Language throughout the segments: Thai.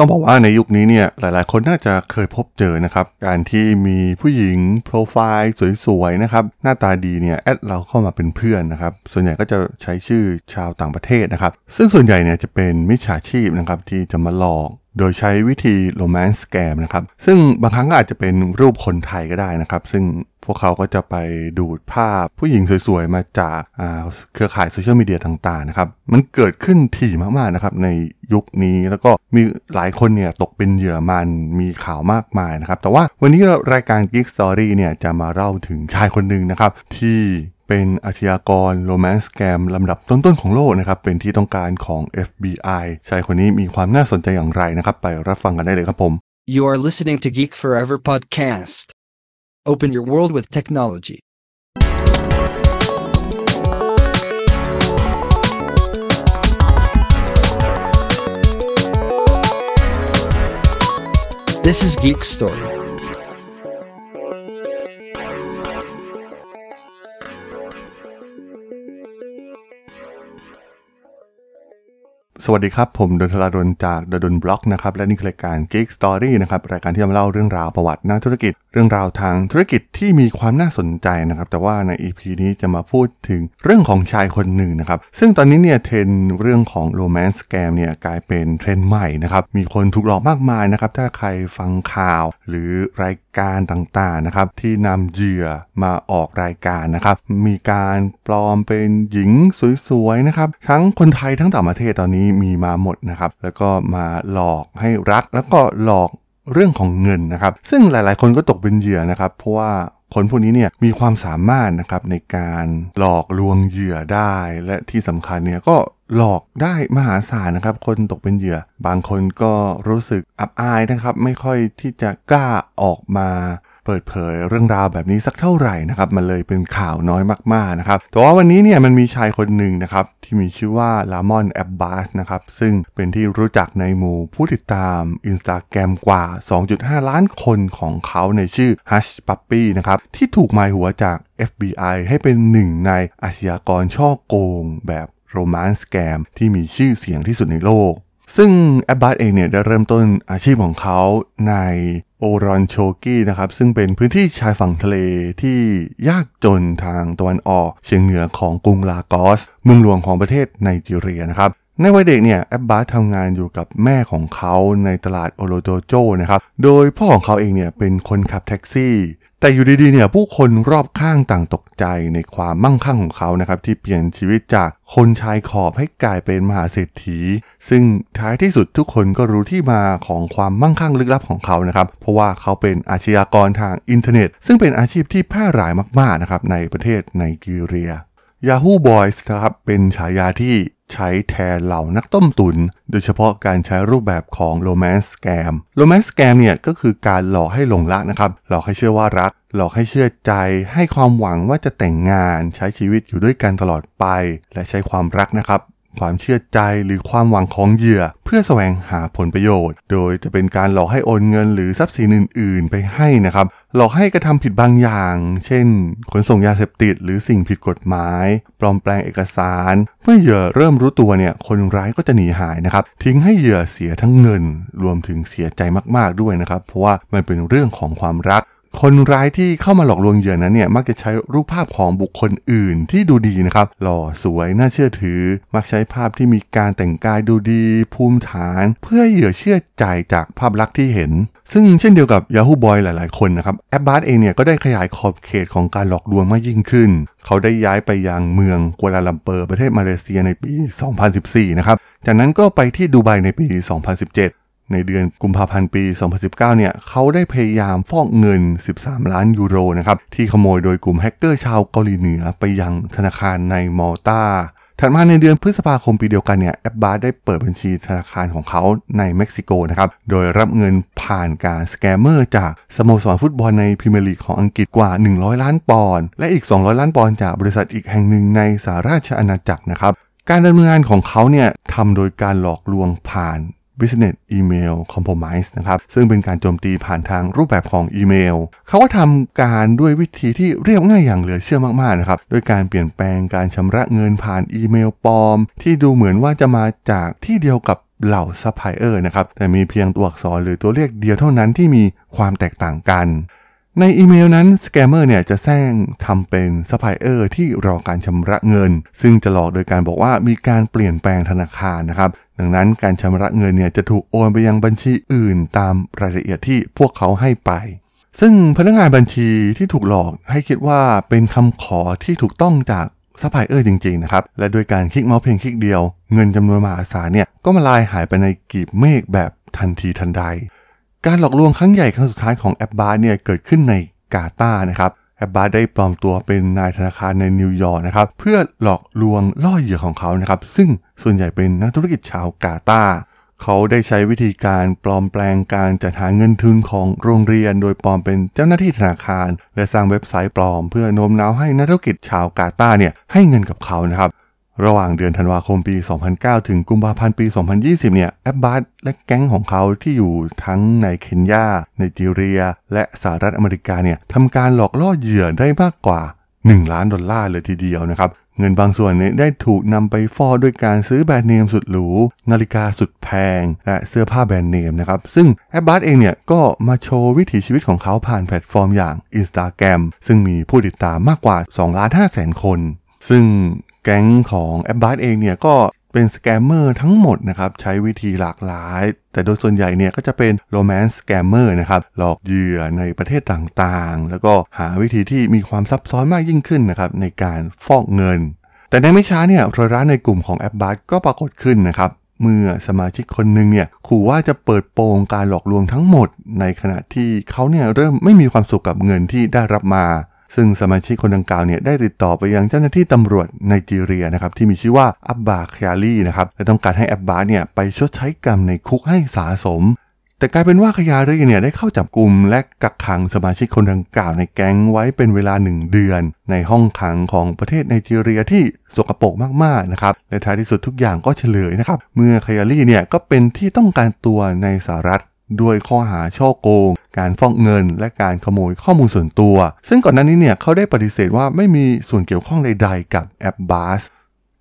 ต้องบอกว่าในยุคนี้เนี่ยหลายๆ คนน่าจะเคยพบเจอนะครับ การที่มีผู้หญิงโปรไฟล์สวยๆนะครับหน้าตาดีเนี่ยแอดเราเข้ามาเป็นเพื่อนนะครับส่วนใหญ่ก็จะใช้ชื่อชาวต่างประเทศนะครับ ซึ่งส่วนใหญ่เนี่ยจะเป็นมิจฉาชีพนะครับที่จะมาหลอก โดยใช้วิธีโรแมนต์สแกมนะครับ ซึ่งบางครั้งก็อาจจะเป็นรูปคนไทยก็ได้นะครับ ซึ่งพวกเขาก็จะไปดูดภาพผู้หญิงสวยๆ มาจากเครือข่ายโซเชียลมีเดียต่างๆนะครับ มันเกิดขึ้นถี่มากๆนะครับในยุคนี้แล้วก็มีหลายคนเนี่ยตกเป็นเหยื่อมันมีข่าวมากมายนะครับ แต่ว่าวันนี้รายการ Geek Story เนี่ยจะมาเล่าถึงชายคนหนึ่งนะครับที่ เป็นอาชญากรโรแมนต์สแกมลำดับต้นๆของโลกนะครับเป็นที่ต้องการของ FBI ชายคนนี้มีความน่าสนใจอย่างไรนะครับ ไปรับฟังกันได้เลยครับผม You are listening to Geek Forever podcast. Open your world with technology. This is Geek Story. สวัสดีครับ ผมดนทลาดนจากดนบล็อกนะครับและนี่คือรายการ Geek Story นะครับรายการที่จะมาเล่าเรื่องราวประวัตินักธุรกิจ เรื่องราวทางธุรกิจที่มีความน่าสนใจนะครับแต่ว่าใน EP นี้จะมาพูดถึงเรื่องของชายคนหนึ่งนะครับซึ่งตอนนี้เนี่ยเทรนด์เรื่องของ romance scam เนี่ยกลายเป็นเทรนด์ใหม่นะครับมีคนถูกหลอกมากมายนะครับถ้าใครฟังข่าวหรือรายการต่างๆนะครับที่นำเหยื่อมาออกรายการนะครับมีการปลอมเป็นหญิงสวยๆนะครับทั้งคนไทยทั้งต่างประเทศตอนนี้มีมาหมดนะครับ แล้วก็มาหลอกให้รัก แล้วก็หลอกเรื่องของเงินนะครับ ซึ่งหลายๆ คนก็ตกเป็นเหยื่อนะครับ เพราะว่าคนพวกนี้เนี่ยมีความสามารถนะครับในการหลอกลวงเหยื่อได้ และที่สำคัญเนี่ยก็หลอกได้มหาศาลนะครับ คนตกเป็นเหยื่อ บางคนก็รู้สึกอับอายนะครับ ไม่ค่อยที่จะกล้าออกมา เปิดเผยเรื่องราวแบบนี้สักเท่าไหร่นะครับมันเลยเป็นข่าวน้อยมากๆนะครับแต่ว่าวันนี้เนี่ยมันมีชายคนหนึ่งนะครับที่มีชื่อว่าลามอนแอบบาสนะครับซึ่งเป็นที่รู้จักในหมู่ผู้ติดตามอินสตาแกรมกว่า 2.5 ล้านคนของเขาในชื่อ Hush Puppy นะครับที่ถูกหมายหัวจาก FBI ให้เป็นหนึ่งในอาชญากรช่อโกงแบบโรแมนต์สแกมที่มีชื่อเสียงที่สุดในโลกซึ่งแอบบาสเองเนี่ยได้เริ่มต้นอาชีพของเขาใน โอรอนโชกี้นะครับซึ่งเป็นพื้นที่ชายฝั่งทะเลที่ยากจนทางตะวันออกเฉียงเหนือของกรุงลากอสเมืองหลวงของประเทศไนจีเรียนะครับ ในวัยเด็กเนี่ยแอบบาสทำงานอยู่กับแม่ของเขาในตลาดโอโลโดโจนะครับ โดยพ่อของเขาเองเนี่ยเป็นคนขับแท็กซี่ แต่อยู่ดีๆเนี่ยผู้คนรอบข้างต่างตกใจในความมั่งคั่งของเขานะครับที่เปลี่ยนชีวิตจากคนชายขอบให้กลายเป็นมหาเศรษฐี ซึ่งท้ายที่สุดทุกคนก็รู้ที่มาของความมั่งคั่งลึกลับของเขานะครับเพราะว่าเขาเป็นอาชญากรทางอินเทอร์เน็ต ซึ่งเป็นอาชีพที่แพร่หลายมากๆนะครับในประเทศไนจีเรีย Yahoo Boys นะครับเป็นฉายาที่ ใช้แทนเหล่านักต้มตุน โดยเฉพาะการใช้รูปแบบของ Romance Scam Romance Scam เนี่ยก็คือการหลอกให้หลงรักนะครับ หลอกให้เชื่อว่ารัก หลอกให้เชื่อใจ ให้ความหวังว่าจะแต่งงาน ใช้ชีวิตอยู่ด้วยกันตลอดไป และใช้ความรักนะครับความเชื่อใจหรือความหวังของเหยื่อ เพื่อแสวงหาผลประโยชน์ โดยจะเป็นการหลอกให้โอนเงินหรือทรัพย์สินอื่น ๆ ไปให้นะครับ หลอกให้กระทำผิดบางอย่าง เช่น ขนส่งยาเสพติดหรือสิ่งผิดกฎหมาย ปลอมแปลงเอกสาร เมื่อเหยื่อเริ่มรู้ตัวเนี่ย คนร้ายก็จะหนีหายนะครับ ทิ้งให้เหยื่อเสียทั้งเงิน รวมถึงเสียใจมากๆด้วยนะครับ เพราะว่ามันเป็นเรื่องของความรัก คนร้ายที่เข้ามาหลอกลวงเหยื่อนั้นเนี่ยมักจะใช้รูปภาพของบุคคลอื่นที่ดูดีนะครับ หล่อสวยน่าเชื่อถือ มักใช้ภาพที่มีการแต่งกายดูดีภูมิฐาน เพื่อเหยื่อเชื่อใจจากภาพลักษณ์ที่เห็น ซึ่งเช่นเดียวกับ Yahoo Boy หลายๆ คนนะครับแอบบาสเองเนี่ยก็ได้ขยายขอบเขตของการหลอกลวงมากยิ่งขึ้น เขาได้ย้ายไปยังเมืองกัวลาลัมเปอร์ประเทศมาเลเซียในปี 2014 นะครับจากนั้นก็ไปที่ดูไบในปี 2017 ในเดือนกุมภาพันธ์ปี 2019 เนี่ยเขาได้พยายามฟอกเงิน 13 ล้านยูโรนะครับที่ขโมยโดยกลุ่มแฮกเกอร์ชาวเกาหลีเหนือไปยังธนาคารในมอลตาถัดมาในเดือนพฤษภาคมปีเดียวกันเนี่ยแอบบาสได้เปิดบัญชีธนาคารของเขาในเม็กซิโกนะครับโดยรับเงินผ่านการสแกมเมอร์จากสโมสรฟุตบอลในพรีเมียร์ลีกของอังกฤษกว่า 100 ล้านปอนด์และอีก 200 ล้านปอนด์จากบริษัทอีกแห่งหนึ่งในสหราชอาณาจักรนะครับการดำเนินงานของเขาเนี่ยทำโดยการหลอกลวงผ่าน Business Email Compromise นะครับซึ่งเป็นการโจมตีผ่านทางรูปแบบของอีเมล เขาก็ทำการด้วยวิธีที่เรียบง่ายอย่างเหลือเชื่อมากๆนะครับด้วยการเปลี่ยนแปลงการชำระเงินผ่านอีเมลปลอม ที่ดูเหมือนว่าจะมาจากที่เดียวกับเหล่าซัพพลายเออร์นะครับแต่มีเพียงตัวอักษรหรือตัวเลขเดียวเท่านั้นที่มีความแตกต่างกัน ในอีเมลนั้นสแกมเมอร์เนี่ยจะแสร้งทำเป็นซัพพลายเออร์ที่รอการชำระเงิน ซึ่งจะหลอกโดยการบอกว่ามีการเปลี่ยนแปลงธนาคารนะครับ ดังนั้นการชำระเงินเนี่ยจะถูกโอนไปยังบัญชีอื่นตามรายละเอียดที่พวกเขาให้ไป ซึ่งพนักงานบัญชีที่ถูกหลอกให้คิดว่าเป็นคำขอที่ถูกต้องจากซัพพลายเออร์จริงๆนะครับ และโดยการคลิกเมาส์เพียงคลิกเดียว เงินจำนวนมหาศาลเนี่ยก็มลายหายไปในกลีบเมฆแบบทันทีทันใด การหลอกลวงครั้งใหญ่ครั้งสุดท้ายของแอบบาสเนี่ยเกิดขึ้นในกาตาร์นะครับแอบบาสได้ปลอมตัวเป็นนายธนาคารในนิวยอร์กนะครับเพื่อหลอกลวงล่อเหยื่อของเขานะครับซึ่งส่วนใหญ่เป็นนักธุรกิจชาวกาตาร์เขาได้ใช้วิธีการปลอมแปลงการจัดหาเงินทุนของโรงเรียน โดยปลอมเป็นเจ้าหน้าที่ธนาคาร และสร้างเว็บไซต์ปลอม เพื่อโน้มน้าวให้นักธุรกิจชาวกาตาร์เนี่ยให้เงินกับเขานะครับ ระหว่างเดือนธันวาคมปี 2009 ถึงกุมภาพันธ์ปี 2020 เนี่ย แอบบาสและแก๊งของเขาที่อยู่ทั้งในเคนยา ไนจีเรีย และสหรัฐอเมริกาเนี่ยทำการหลอกล่อเหยื่อได้มากกว่า 1 ล้านดอลลาร์เลยทีเดียวนะครับ เงินบางส่วนเนี่ยได้ถูกนำไปฟอกด้วยการซื้อแบรนด์เนมสุดหรู นาฬิกาสุดแพง และเสื้อผ้าแบรนด์เนมนะครับ ซึ่งแอบบาสเองเนี่ยก็มาโชว์วิถีชีวิตของเขาผ่านแพลตฟอร์มอย่าง Instagram ซึ่งมีผู้ติดตามมากกว่า2ล้าน5แสนคนซึ่ง แก๊งของแอบบาสเองเนี่ยก็เป็นสแกมเมอร์ทั้งหมดนะครับใช้วิธีหลากหลาย แต่โดยส่วนใหญ่เนี่ยก็จะเป็น romance scammer นะครับหลอกเหยื่อในประเทศต่างๆ แล้วก็หาวิธีที่มีความซับซ้อนมากยิ่งขึ้นนะครับในการฟอกเงิน แต่ในไม่ช้าเนี่ยรอยร้าวในกลุ่มของแอบบาสก็ปรากฏขึ้นนะครับเมื่อสมาชิกคนหนึ่งเนี่ยขู่ว่าจะเปิดโปงการหลอกลวงทั้งหมด ในขณะที่เขาเนี่ยเริ่มไม่มีความสุขกับเงินที่ได้รับมา ซึ่งสมาชิกคนดังกล่าวเนี่ยได้ติดต่อไปยังเจ้าหน้าที่ตำรวจไนจีเรียนะครับที่มีชื่อว่าอับบาคยาลีนะครับและต้องการให้แอบบาเนี่ยไปชดใช้กรรมในคุกให้สาสม แต่กลายเป็นว่าขยารีเนี่ยได้เข้าจับกลุ่มและกักขังสมาชิกคนดังกล่าวในแก๊งไว้เป็นเวลาหนึ่งเดือน ในห้องขังของประเทศไนจีเรียที่สกปรกมากๆนะครับและท้ายที่สุดทุกอย่างก็เฉลยนะครับเมื่อขยารีเนี่ยก็เป็นที่ต้องการตัวในสหรัฐ ด้วยข้อหาฉ้อโกง การฟอกเงิน และการขโมยข้อมูลส่วนตัว ซึ่งก่อนหน้านี้เนี่ยเขาได้ปฏิเสธว่าไม่มีส่วนเกี่ยวข้องใดๆ กับแอบบาส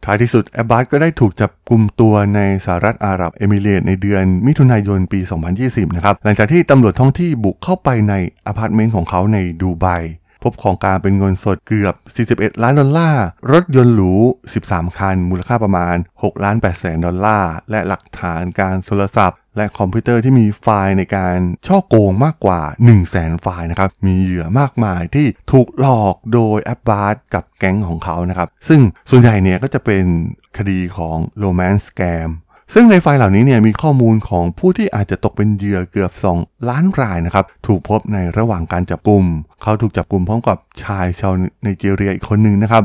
ท้ายที่สุดแอบบาสก็ได้ถูกจับกลุ่มตัวในสหรัฐอาหรับเอมิเรตส์ในเดือนมิถุนายนปี 2020 นะครับ หลังจากที่ตำรวจท้องที่บุกเข้าไปในอพาร์ตเมนต์ของเขาในดูไบ พบของกลางเป็นเงินสดเกือบ 41 ล้านดอลลาร์ รถยนต์หรู 13 คัน มูลค่าประมาณ6ล้าน8แสนดอลลาร์ และหลักฐานการโทรศัพท์และคอมพิวเตอร์ที่มีไฟล์ในการฉ้อโกงมากกว่า 1 0 0 0 0แสนไฟล์นะครับ มีเหยื่อมากมายที่ถูกหลอกโดยแอบบาสกับแก๊งของเขานะครับ ซึ่งส่วนใหญ่เนี่ยก็จะเป็นคดีของ romance scam ซึ่งในไฟล์เหล่านี้เนี่ยมีข้อมูลของผู้ที่อาจจะตกเป็นเหยื่อเกือบ 2 ล้านรายนะครับ ถูกพบในระหว่างการจับกลุ่ม เขาถูกจับกลุ่มพร้อมกับชายชาวไนจีเรียอีกคนหนึ่งนะครับ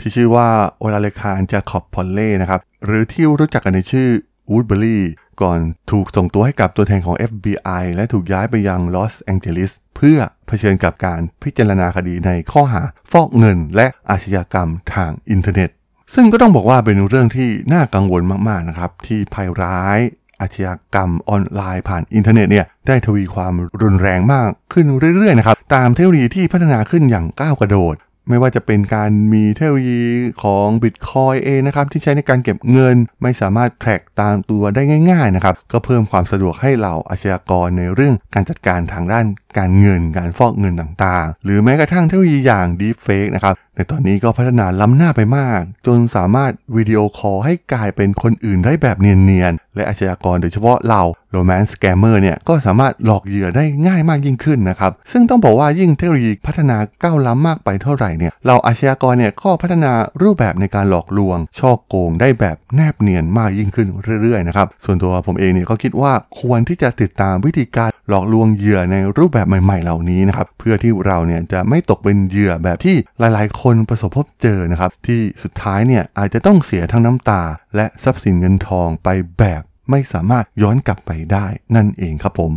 ที่ชื่อว่าโอลาเลคานจาคอบพอลเล่นะครับ หรือที่รู้จักกันในชื่อวูดเบอรี่ก่อนถูกส่งตัวให้กับตัวแทนของ FBI และถูกย้ายไปยังลอสแองเจลิสเพื่อเผชิญกับการพิจารณาคดีในข้อหาฟอกเงินและอาชญากรรมทางอินเทอร์เน็ต ซึ่งก็ต้องบอกว่าเป็นเรื่องที่น่ากังวลมากๆนะครับ ที่ภัยร้าย อาชญากรรมออนไลน์ผ่านอินเทอร์เน็ตเนี่ยได้ทวีความรุนแรงมากขึ้นเรื่อยๆนะครับตามเทคโนโลยีที่พัฒนาขึ้นอย่างก้าวกระโดด ไม่ว่าจะเป็นการมีเทคโนโลยีของบิตคอยเองนะครับที่ใช้ในการเก็บเงิน ไม่สามารถแทร็กตามตัวได้ง่ายๆนะครับก็เพิ่มความสะดวกให้เหล่าอาชญากรในเรื่องการจัดการทางด้านการเงินการฟอกเงินต่างๆ หรือแม้กระทั่งเทคโนโลยีอย่าง Deepfake นะครับในตอนนี้ก็พัฒนาล้ำหน้าไปมาก จนสามารถวิดีโอคอลให้กลายเป็นคนอื่นได้แบบเนียนๆ และอาชญากรโดยเฉพาะเหล่าโรแมนต์สแกมเมอร์เนี่ยก็สามารถหลอกเหยื่อได้ง่ายมากยิ่งขึ้นนะครับ ซึ่งต้องบอกว่ายิ่งเทคโนโลยีพัฒนาก้าวล้ำมากไปเท่าไหร่เนี่ยเราอาชญากรเนี่ยก็พัฒนารูปแบบในการหลอกลวง ช่อโกงได้แบบแนบเนียนมากยิ่งขึ้นเรื่อยๆนะครับส่วนตัวผมเองเนี่ยก็คิดว่าควรที่จะติดตามวิธีการหลอกลวงเหยื่อในรูปแบบใหม่ ๆ เหล่านี้นะครับเพื่อที่เราเนี่ยจะไม่ตกเป็นเหยื่อแบบที่หลายๆ คนประสบพบเจอนะครับที่สุดท้ายเนี่ยอาจจะต้องเสียทั้งน้ำตา และทรัพย์สินเงินทองไปแบบไม่สามารถย้อนกลับไปได้นั่นเองครับผม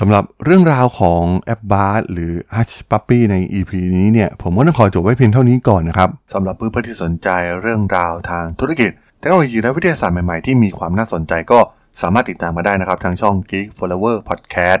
สำหรับเรื่องราวของแอบบาสหรือ Hush Puppy ใน EP นี้เนี่ยผมก็ต้องขอจบไว้เพียงเท่านี้ก่อนนะครับสำหรับเพื่อนๆที่สนใจเรื่องราวทางธุรกิจเทคโนโลยีและวิทยาศาสตร์ใหม่ๆ ที่มีความน่าสนใจก็สามารถติดตามมาได้นะครับ ทางช่อง Geek Forever Podcast